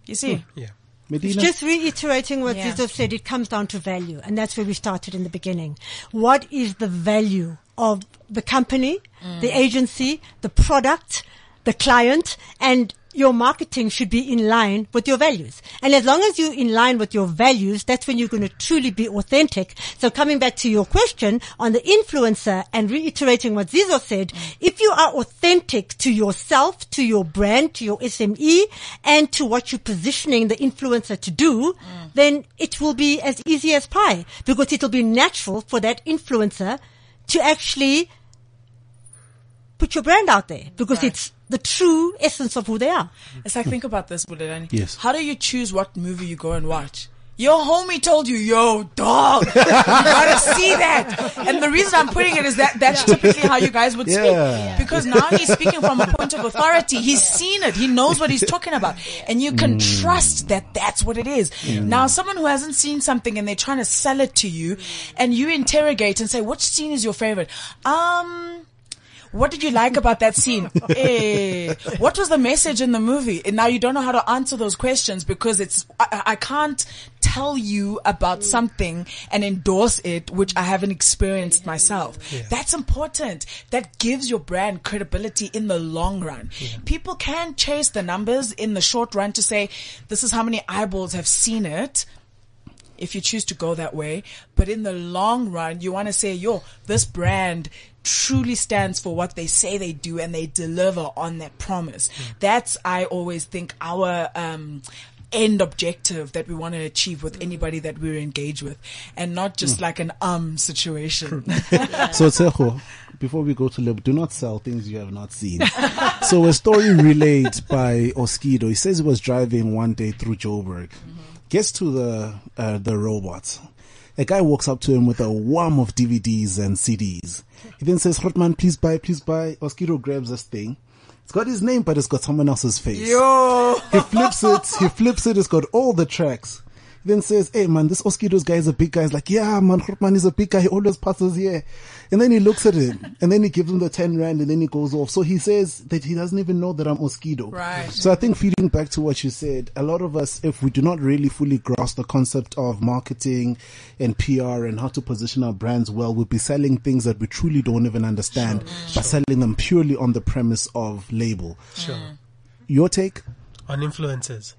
S4: You see?
S6: Yeah.
S2: Medina.
S5: Just reiterating what
S4: Yeah.
S5: Zizo said, it comes down to value. And that's where we started in the beginning. What is the value of the company, mm. the agency, the product, the client, and your marketing should be in line with your values. And as long as you're in line with your values, that's when you're going to truly be authentic. So coming back to your question on the influencer and reiterating what Zizo said, if you are authentic to yourself, to your brand, to your SME, and to what you're positioning the influencer to do, then it will be as easy as pie because it'll be natural for that influencer to actually put your brand out there because it's the true essence of who they are.
S4: It's like, think about this, Bulelani.
S2: Yes.
S4: How do you choose what movie you go and watch? Your homie told you, yo, dog, you gotta see that. And the reason I'm putting it is that that's typically how you guys would
S2: Yeah.
S4: speak. Because now he's speaking from a point of authority. He's seen it. He knows what he's talking about. And you can trust that that's what it is. Now, someone who hasn't seen something and they're trying to sell it to you and you interrogate and say, which scene is your favorite? Um, what did you like about that scene? Eh, what was the message in the movie? And now you don't know how to answer those questions because it's, I, I can't tell you about something and endorse it, which I haven't experienced myself. That's important. That gives your brand credibility in the long run. People can chase the numbers in the short run to say, this is how many eyeballs have seen it if you choose to go that way. But in the long run, you want to say, yo, this brand truly stands for what they say they do and they deliver on that promise. That's, I always think, our, um, end objective that we want to achieve with anybody that we're engaged with and not just like an um situation.
S2: So Tsecho, before we go to Lib, do not sell things you have not seen. so a story relayed by Oskido. He says he was driving one day through Joburg, gets to the uh, the robots. A guy walks up to him with a worm of DVDs and CDs. He then says, "Hotman, please buy, please buy." Oskido grabs this thing. It's got his name, but it's got someone else's face.
S4: Yo!
S2: He flips it. He flips it. It's got all the tracks. He then says, "Hey man, this Oskidos guy is a big guy." He's like, "Yeah, man, Grootman is a big guy. He always passes here." And then he looks at him, and then he gives him the ten rand, and then he goes off. So he says that he doesn't even know that I'm Oskido.
S4: Right.
S2: So I think feeding back to what you said, a lot of us, if we do not really fully grasp the concept of marketing and PR and how to position our brands well, we'll be selling things that we truly don't even understand, but selling them purely on the premise of label. Mm.
S6: Sure.
S2: Your take?
S6: On influencers.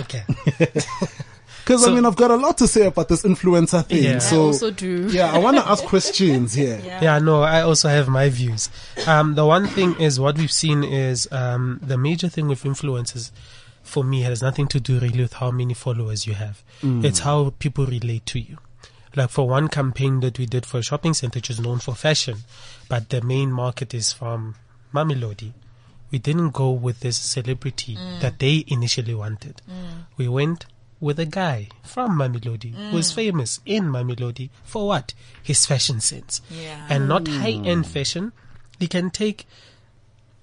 S6: Okay.
S2: Because I mean, I've got a lot to say about this influencer thing.
S6: Yeah. I
S2: So
S3: I also do.
S2: yeah, I want to ask questions here.
S6: Yeah, no, I also have my views. Um, the one thing is what we've seen is um, the major thing with influencers for me has nothing to do really with how many followers you have. It's how people relate to you. Like for one campaign that we did for a shopping center, which is known for fashion, but the main market is from Mamelodi. We didn't go with this celebrity that they initially wanted. We went with a guy from Mamelodi who is mm. famous in Mamelodi for what? His fashion sense.
S4: Yeah.
S6: And not high end fashion. He can take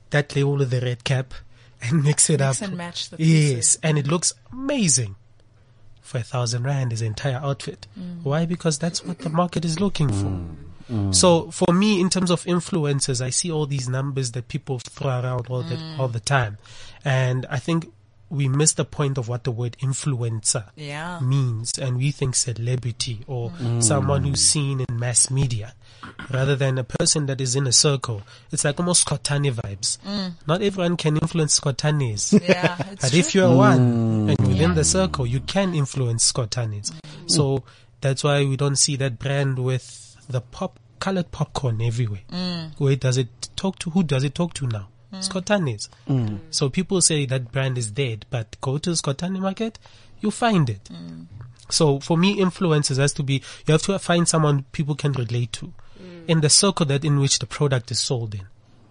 S6: that label with the red cap and mix it
S4: Mix
S6: up.
S4: and match the
S6: Yes, and it looks amazing. For a thousand rand, his entire outfit. Mm. Why? Because that's what the market is looking for. Mm. So for me, in terms of influencers, I see all these numbers that people throw around all the all the time, and I think we miss the point of what the word influencer
S4: Yeah.
S6: means, and we think celebrity or mm. Mm. someone who's seen in mass media, rather than a person that is in a circle. It's like almost Skotani vibes. Mm. Not everyone can influence Skotanis.
S4: Yeah,
S6: But
S4: true.
S6: if you're one and within the circle, you can influence Skotanis. So that's why we don't see that brand with the pop colored popcorn everywhere. Where does it talk to? Who does it talk to now? Skotanis. Mm. So people say that brand is dead, but go to Skotani market, you find it. Mm. So for me, influencers has to be, you have to find someone people can relate to mm. in the circle that in which the product is sold in.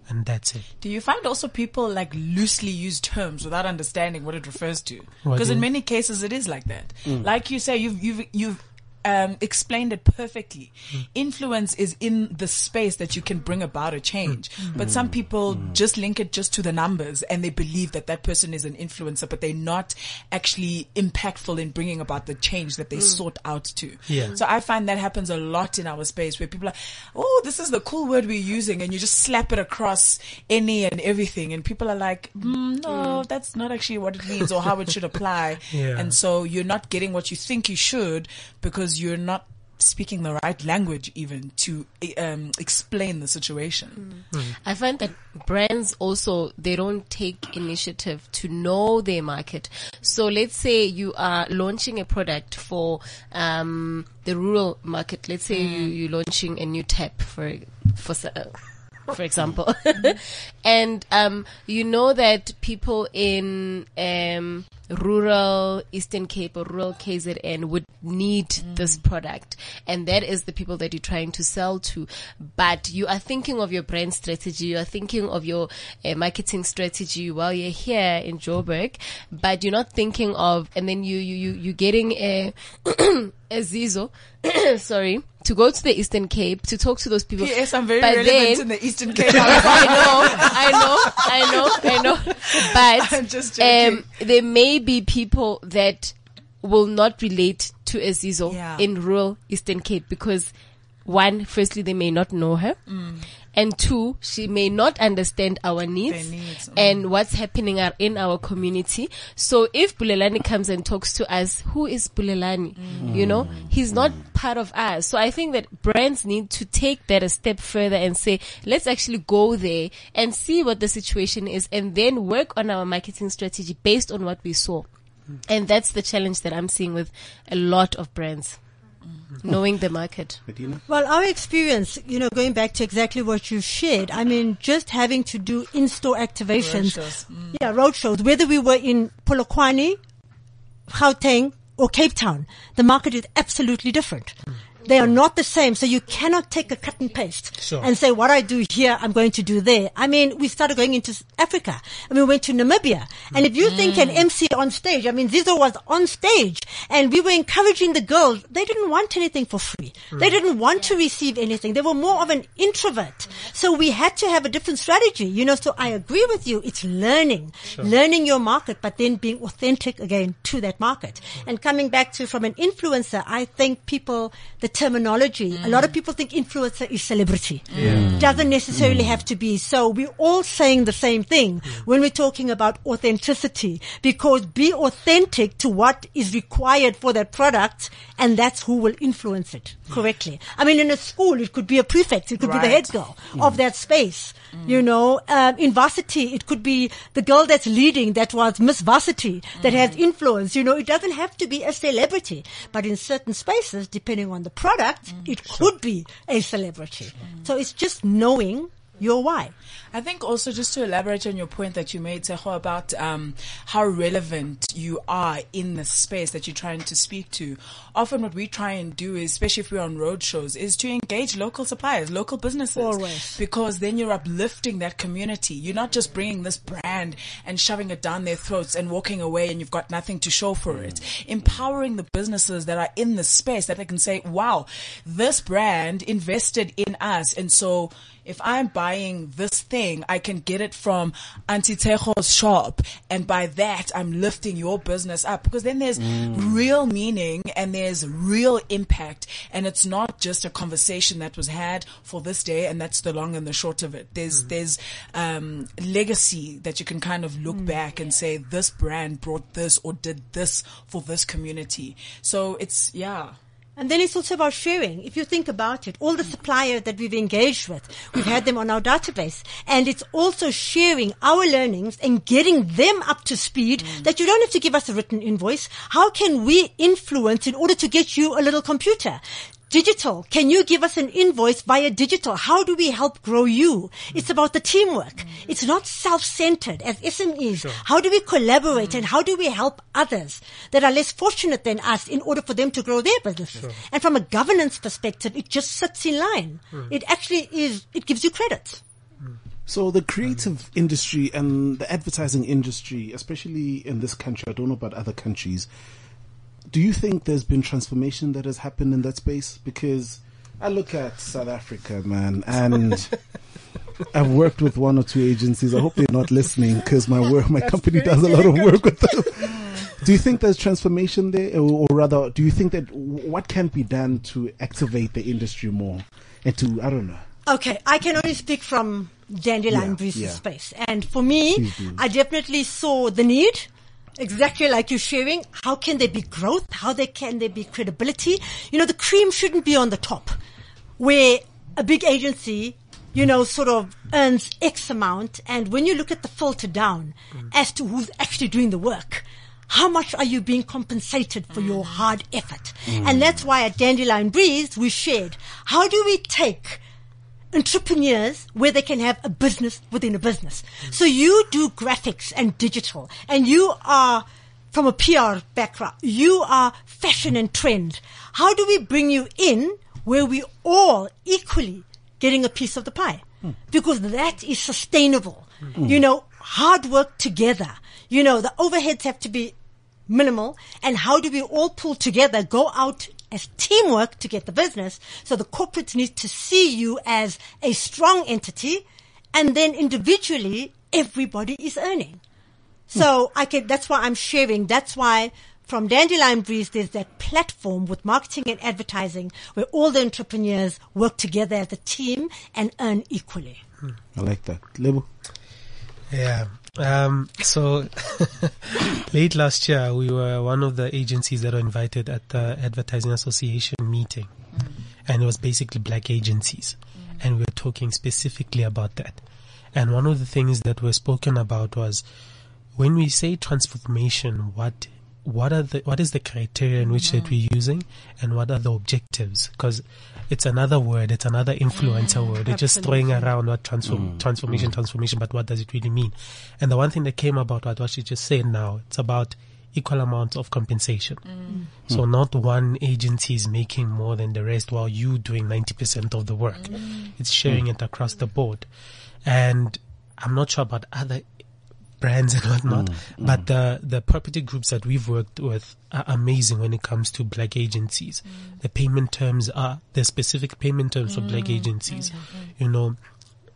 S6: And that's it.
S4: Do you find also people like loosely use terms without understanding what it refers to? Because in many cases it is like that. Like you say, you've you've you've um, explained it perfectly. Hmm. Influence is in the space that you can bring about a change. Hmm. But some hmm. people just link it just to the numbers and they believe that that person is an influencer, but they're not actually impactful in bringing about the change that they sought out to.
S6: Yeah.
S4: So I find that happens a lot in our space where people are, oh, this is the cool word we're using, and you just slap it across any and everything, and people are like, mm, no, that's not actually what it means or how it should apply.
S6: Yeah.
S4: And so you're not getting what you think you should because you're not speaking the right language even to um, explain the situation.
S3: I find that brands also they don't take initiative to know their market. So let's say you are launching a product for um, the rural market. Let's say you, you're launching a new tap for for uh, for example, and um, you know that people in um, rural Eastern Cape or rural KZN would need this product, and that is the people that you're trying to sell to. But you are thinking of your brand strategy, you are thinking of your uh, marketing strategy while you're here in Joburg, but you're not thinking of, and then you you you you're getting a a Zizo, sorry, to go to the Eastern Cape to talk to those people.
S4: Yes, I'm very
S3: But
S4: relevant
S3: then-
S4: in the Eastern Cape.
S3: I know, I know, I know, I know. But
S4: I'm just joking.
S3: um, may be people that will not relate to Azizo
S4: Yeah.
S3: in rural Eastern Cape because one, firstly, they may not know her.
S4: Mm.
S3: And two, she may not understand our needs,
S4: needs, mm.
S3: and what's happening are in our community. So if Bulelani comes and talks to us, who is Bulelani?
S4: Mm.
S3: You know, he's not part of us. So I think that brands need to take that a step further and say, let's actually go there and see what the situation is and then work on our marketing strategy based on what we saw. And that's the challenge that I'm seeing with a lot of brands. Knowing the market.
S2: Medina?
S5: Well, our experience, you know, going back to exactly what you shared, I mean, just having to do in-store activations.
S4: Roadshows. Mm.
S5: Yeah, road shows. Whether we were in Polokwane, Gauteng, or Cape Town, the market is absolutely different. They are not the same. So you cannot take a cut and paste
S6: Sure.
S5: and say, what I do here, I'm going to do there. I mean, we started going into Africa and we went to Namibia. And if you think an MC on stage, I mean, Zizo was on stage and we were encouraging the girls. They didn't want anything for free. They didn't want to receive anything. They were more of an introvert. So we had to have a different strategy, you know, so I agree with you. It's learning, learning your market, but then being authentic again to that market. And coming back to from an influencer, I think people, the terminology, a lot of mm. people think influencer is celebrity. Mm. Doesn't necessarily mm. have to be. So we're all saying the same thing when we're talking about authenticity because be authentic to what is required for that product and that's who will influence it correctly. I mean, in a school, it could be a prefect, it could be the head
S4: Right.
S5: girl of that space. Mm. You know, um, in varsity, it could be the girl that's leading that was Miss Varsity that has mm. influence. You know, it doesn't have to be a celebrity, but in certain spaces, depending on the product, mm. it could be a celebrity. So it's just knowing your why.
S4: I think also just to elaborate on your point that you made, Tejo, about um, how relevant you are in the space that you're trying to speak to. Often, what we try and do, is, especially if we're on road shows, is to engage local suppliers, local businesses,
S5: Always.
S4: because then you're uplifting that community. You're not just bringing this brand and shoving it down their throats and walking away, and you've got nothing to show for it. Empowering the businesses that are in the space that they can say, "Wow, this brand invested in us," and so if I'm buying this thing, I can get it from Auntie Tejo's shop. And by that, I'm lifting your business up because then there's mm. real meaning and there's real impact. And it's not just a conversation that was had for this day. And that's the long and the short of it. There's, mm. there's, um, legacy that you can kind of look mm. back and say, this brand brought this or did this for this community. So it's, yeah.
S5: And then it's also about sharing. If you think about it, all the suppliers that we've engaged with, we've had them on our database. And it's also sharing our learnings and getting them up to speed mm. that you don't have to give us a written invoice. How can we influence in order to get you a little computer? Digital. Can you give us an invoice via digital? How do we help grow you? It's about the teamwork. It's not self-centered as SMEs. How do we collaborate and how do we help others that are less fortunate than us in order for them to grow their businesses? And from a governance perspective, it just sits in line. It actually is, it gives you credit. Hmm.
S2: So the creative industry and the advertising industry, especially in this country, I don't know about other countries. Do you think there's been transformation that has happened in that space? Because I look at South Africa, man, and I've worked with one or two agencies. I hope they're not listening because my work, my company does a lot of work with them. Do you think there's transformation there, or, or rather, do you think that what can be done to activate the industry more and to I don't know?
S5: Okay, I can only speak from Dandelion
S2: Yeah,
S5: Breeze's
S2: yeah.
S5: space. And for me, I definitely saw the need. Exactly like you're sharing. How can there be growth? How there can there be credibility? You know, the cream shouldn't be on the top where a big agency, you know, sort of earns X amount. And when you look at the filter down mm. as to who's actually doing the work, how much are you being compensated for your mm. hard effort? And mm. that's why at Dandelion Breeze, we shared, how do we take entrepreneurs where they can have a business within a business. Mm. So you do graphics and digital and you are from a PR background. You are fashion and trend. How do we bring you in where we all equally getting a piece of the pie? Hmm. Because that is sustainable. Hmm. You know, hard work together. You know, the overheads have to be minimal and how do we all pull together, go out as teamwork to get the business. So the corporates need to see you as a strong entity and then individually everybody is earning. Hmm. So I can, that's why I'm sharing. That's why from Dandelion Breeze, there's that platform with marketing and advertising where all the entrepreneurs work together as a team and earn equally. Hmm.
S2: I like that. Lebo?
S6: Yeah. Um, so late last year, we were one of the agencies that were invited at the Advertising Association meeting. Mm. And it was basically black agencies. Mm. And we were talking specifically about that. And one of the things that were spoken about was when we say transformation, what what are the what is the criteria in which that mm-hmm. we're using and what are the objectives because it's another word it's another influencer mm, word. It's just throwing around what transform mm, transformation mm. transformation but what does it really mean? And the one thing that came about what what she just said now it's about equal amounts of compensation. So not one agency is making more than the rest while you doing 90% of the work. It's sharing it across the board. And I'm not sure about other brands and whatnot, mm, mm. but the, the property groups that we've worked with are amazing when it comes to black agencies. Mm. The payment terms are, the specific payment terms for black agencies. You know,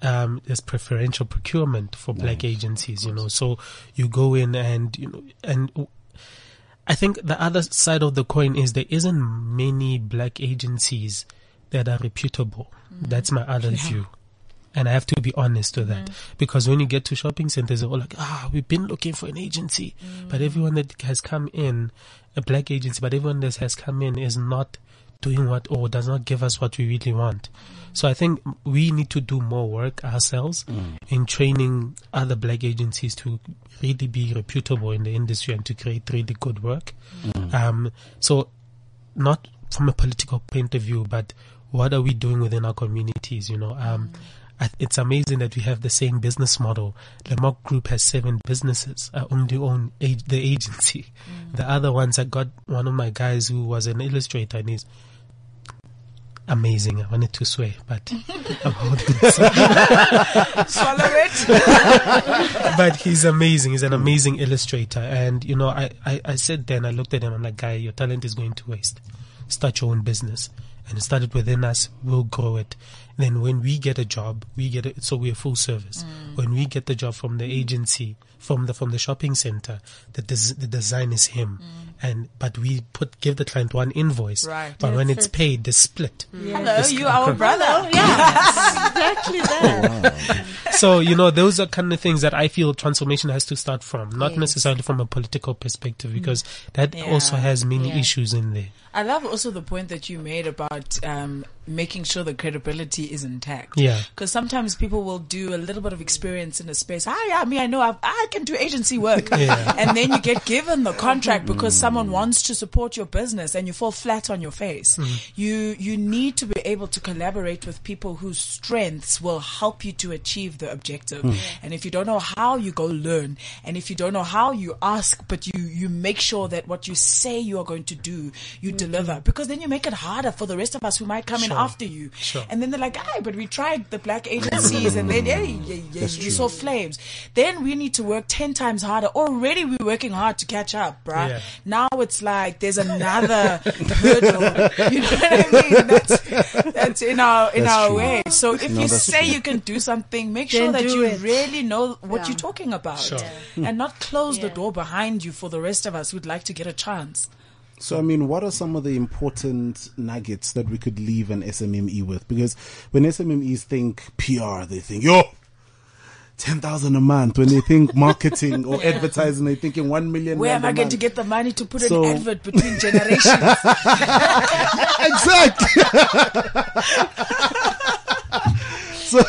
S6: um, there's preferential procurement for black agencies, you know, so you go in and, you know, and I think the other side of the coin is there isn't many black agencies that are reputable. That's my other view. And I have to be honest with that. Because when you get to shopping centers, they're all like, ah, we've been looking for an agency. But everyone that has come in, a black agency, but everyone that has come in is not doing what or does not give us what we really want. So I think we need to do more work ourselves in training other black agencies to really be reputable in the industry and to create really good work. Um, so not from a political point of view, but what are we doing within our communities? You know, um, I, it's amazing that we have the same business model. The Mock Group has seven businesses. Uh, I only own ag- the agency. Mm. The other ones, I got one of my guys who was an illustrator and he's amazing. I wanted to swear, but I'm holding.
S4: Swallow it.
S6: but he's amazing. He's an amazing illustrator. And, you know, I, I, I said then, I looked at him, I'm like, guy, your talent is going to waste. Start your own business. And it started within us, we'll grow it. Then when we get a job, we get it, so we're full service. Mm. When we get the job from the agency, from the, from the shopping center, the, des- the design is him. Mm. And, but we put, give the client one invoice.
S4: Right.
S6: But when it's paid, the split. Mm.
S4: Hello,
S6: It's
S4: you
S6: c-
S4: our
S6: cor-
S4: brother.
S5: exactly that.
S6: Oh, so you know those are kind of things that I feel transformation has to start from, not necessarily from a political perspective, because that
S4: Yeah.
S6: also has many
S3: Yeah.
S6: issues in there.
S4: I love also the point that you made about um, making sure the credibility is intact.
S6: Yeah.
S4: Because sometimes people will do a little bit of experience in a space. Ah, yeah, me, I know I've, I can do agency work.
S6: Yeah.
S4: And then you get given the contract because someone wants to support your business and you fall flat on your face. You, you need to be able to collaborate with people whose strengths will help you to achieve the objective. And if you don't know how, you go learn. And if you don't know how, you ask, but you, you make sure that what you say you are going to do, you deliver. Because then you make it harder for the rest of us who might come in after you.
S6: Sure.
S4: And then they're like, ah, but we tried the black agencies and then, hey, yeah, yeah, you saw flames. Then we need to work 10 times harder. Already we're working hard to catch up, bruh.
S6: Yeah.
S4: Now it's like there's another hurdle. You know what I mean? That's, that's in our, in
S2: That's
S4: our
S2: true.
S4: way. So if
S2: No,
S4: you say
S2: true.
S4: you can do something, make sure that you
S5: it.
S4: really know what
S5: Yeah.
S4: you're talking about.
S6: Sure.
S4: And not close the door behind you for the rest of us who'd like to get a chance.
S2: So, I mean, what are some of the important nuggets that we could leave an SMME with? Because when SMMEs think PR, they think, yo, 10,000 a month. When they think marketing or advertising, they're thinking 1 million.
S4: Where am I going to get the money to put
S2: So-
S4: an advert between generations?
S2: exactly. so,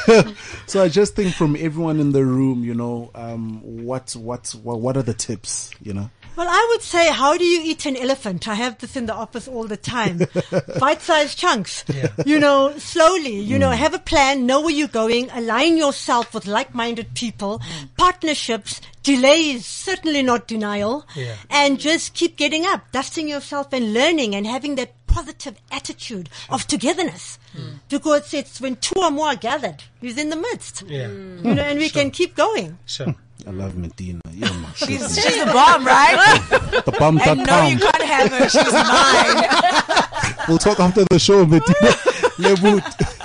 S2: so I just think from everyone in the room, you know, um, what, what, what, what are the tips, you know?
S5: Well, I would say, how do you eat an elephant? I have this in the office all the time. Bite-sized chunks. You know, slowly, you know, mm. have a plan, know where you're going, align yourself with like-minded people, mm. partnerships, delays, certainly not denial,
S6: Yeah.
S5: and just keep getting up, dusting yourself and learning and having that positive attitude of togetherness. Mm. Because it's when two or more are gathered, he's in the midst.
S6: Yeah,
S5: You know, and we can keep going.
S6: sure.
S2: I love Medina. Yeah, man.
S4: she's, she's the bomb, right?
S2: the bomb
S4: And no, you can't have her. She's mine.
S2: We'll talk after the show, Medina. Lebo,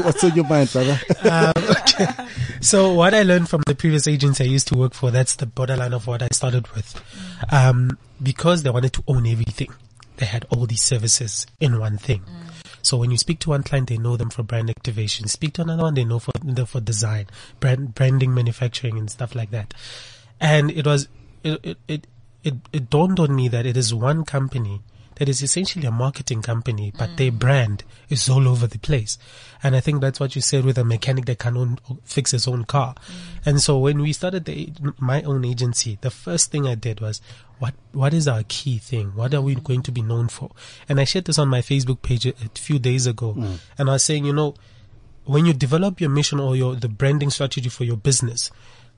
S2: what's on your mind, brother?
S6: So what I learned from the previous agency I used to work for, that's the borderline of what I started with. Um, because they wanted to own everything, they had all these services in one thing. So when you speak to one client, they know them for brand activation. Speak to another one, they know for them for design, brand, branding, manufacturing, and stuff like that. And it was it it it, it, it dawned on me that it is one company that is essentially a marketing company, but their brand is all over the place. And I think that's what you said with a mechanic that can own, fix his own car. And so when we started the, my own agency, the first thing I did was, what, what is our key thing? What are we going to be known for? And I shared this on my Facebook page a, a few days ago. And I was saying, you know, when you develop your mission or your, the branding strategy for your business,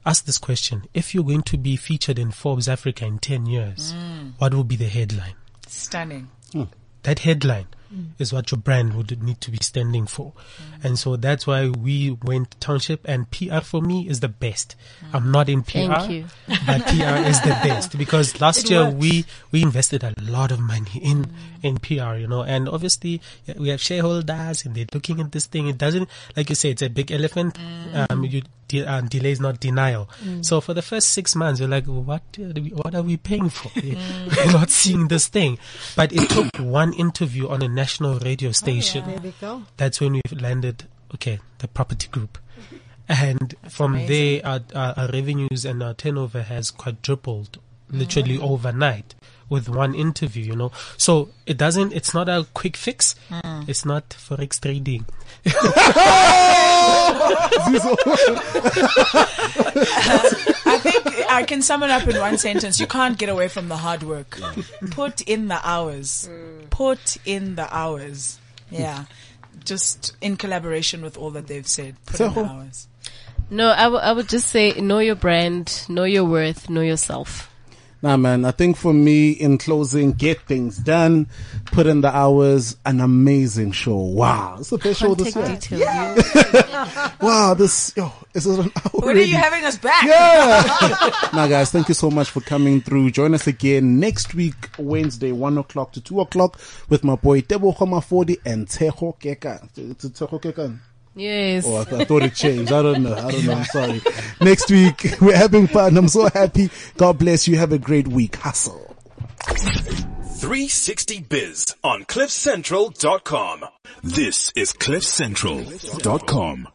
S6: ask this question. If you're going to be featured in Forbes Africa in 10 years,
S4: Mm.
S6: what will be the headline?
S4: Stunning. Hmm.
S6: That headline hmm. is what your brand would need to be standing for. Hmm. And so that's why we went township and PR for me is the best. I'm not in PR,
S3: Thank you.
S6: but PR is the best because last
S5: It
S6: year
S5: works.
S6: we, we invested a lot of money in, in PR, you know, and obviously we have shareholders and they're looking at this thing. It doesn't, like you say, it's a big elephant. Um, you, de- um, delay is not denial. So for the first six months, you're like, what, uh, we, what are we paying for? We're not seeing this thing. But it took one interview on a national radio station.
S5: There we go.
S6: That's when we landed, okay, the property group. And from there, our, our, our revenues and our turnover has quadrupled literally overnight with one interview, you know. So it doesn't, it's not a quick fix. It's not forex trading.
S4: I think I can sum it up in one sentence. You can't get away from the hard work. Put in the hours. Mm. Put in the hours. Yeah. Just in collaboration with all that they've said. Put in the hours.
S3: No, I would- I would just say know your brand, know your worth, know yourself.
S2: Nah, man, I think for me, in closing, get things done, put in the hours, an amazing show. Wow. It's the best show this
S3: Contact
S2: year.
S3: details.
S2: Wow, this, yo, is it an hour?
S4: When are you having us back?
S2: Yeah. now, guys, thank you so much for coming through. Join us again next week, Wednesday, 1 o'clock to 2 o'clock with my boy Tebo Homa 40 and Tejo Keka. It's Tejo Keka.
S3: Yes.
S2: Oh, I, th- I thought it changed. I don't know. I don't know. I'm sorry. Next week, we're having fun. I'm so happy. God bless you. Have a great week. Hustle.
S1: 360 Biz on CliffCentral.com. This is CliffCentral.com.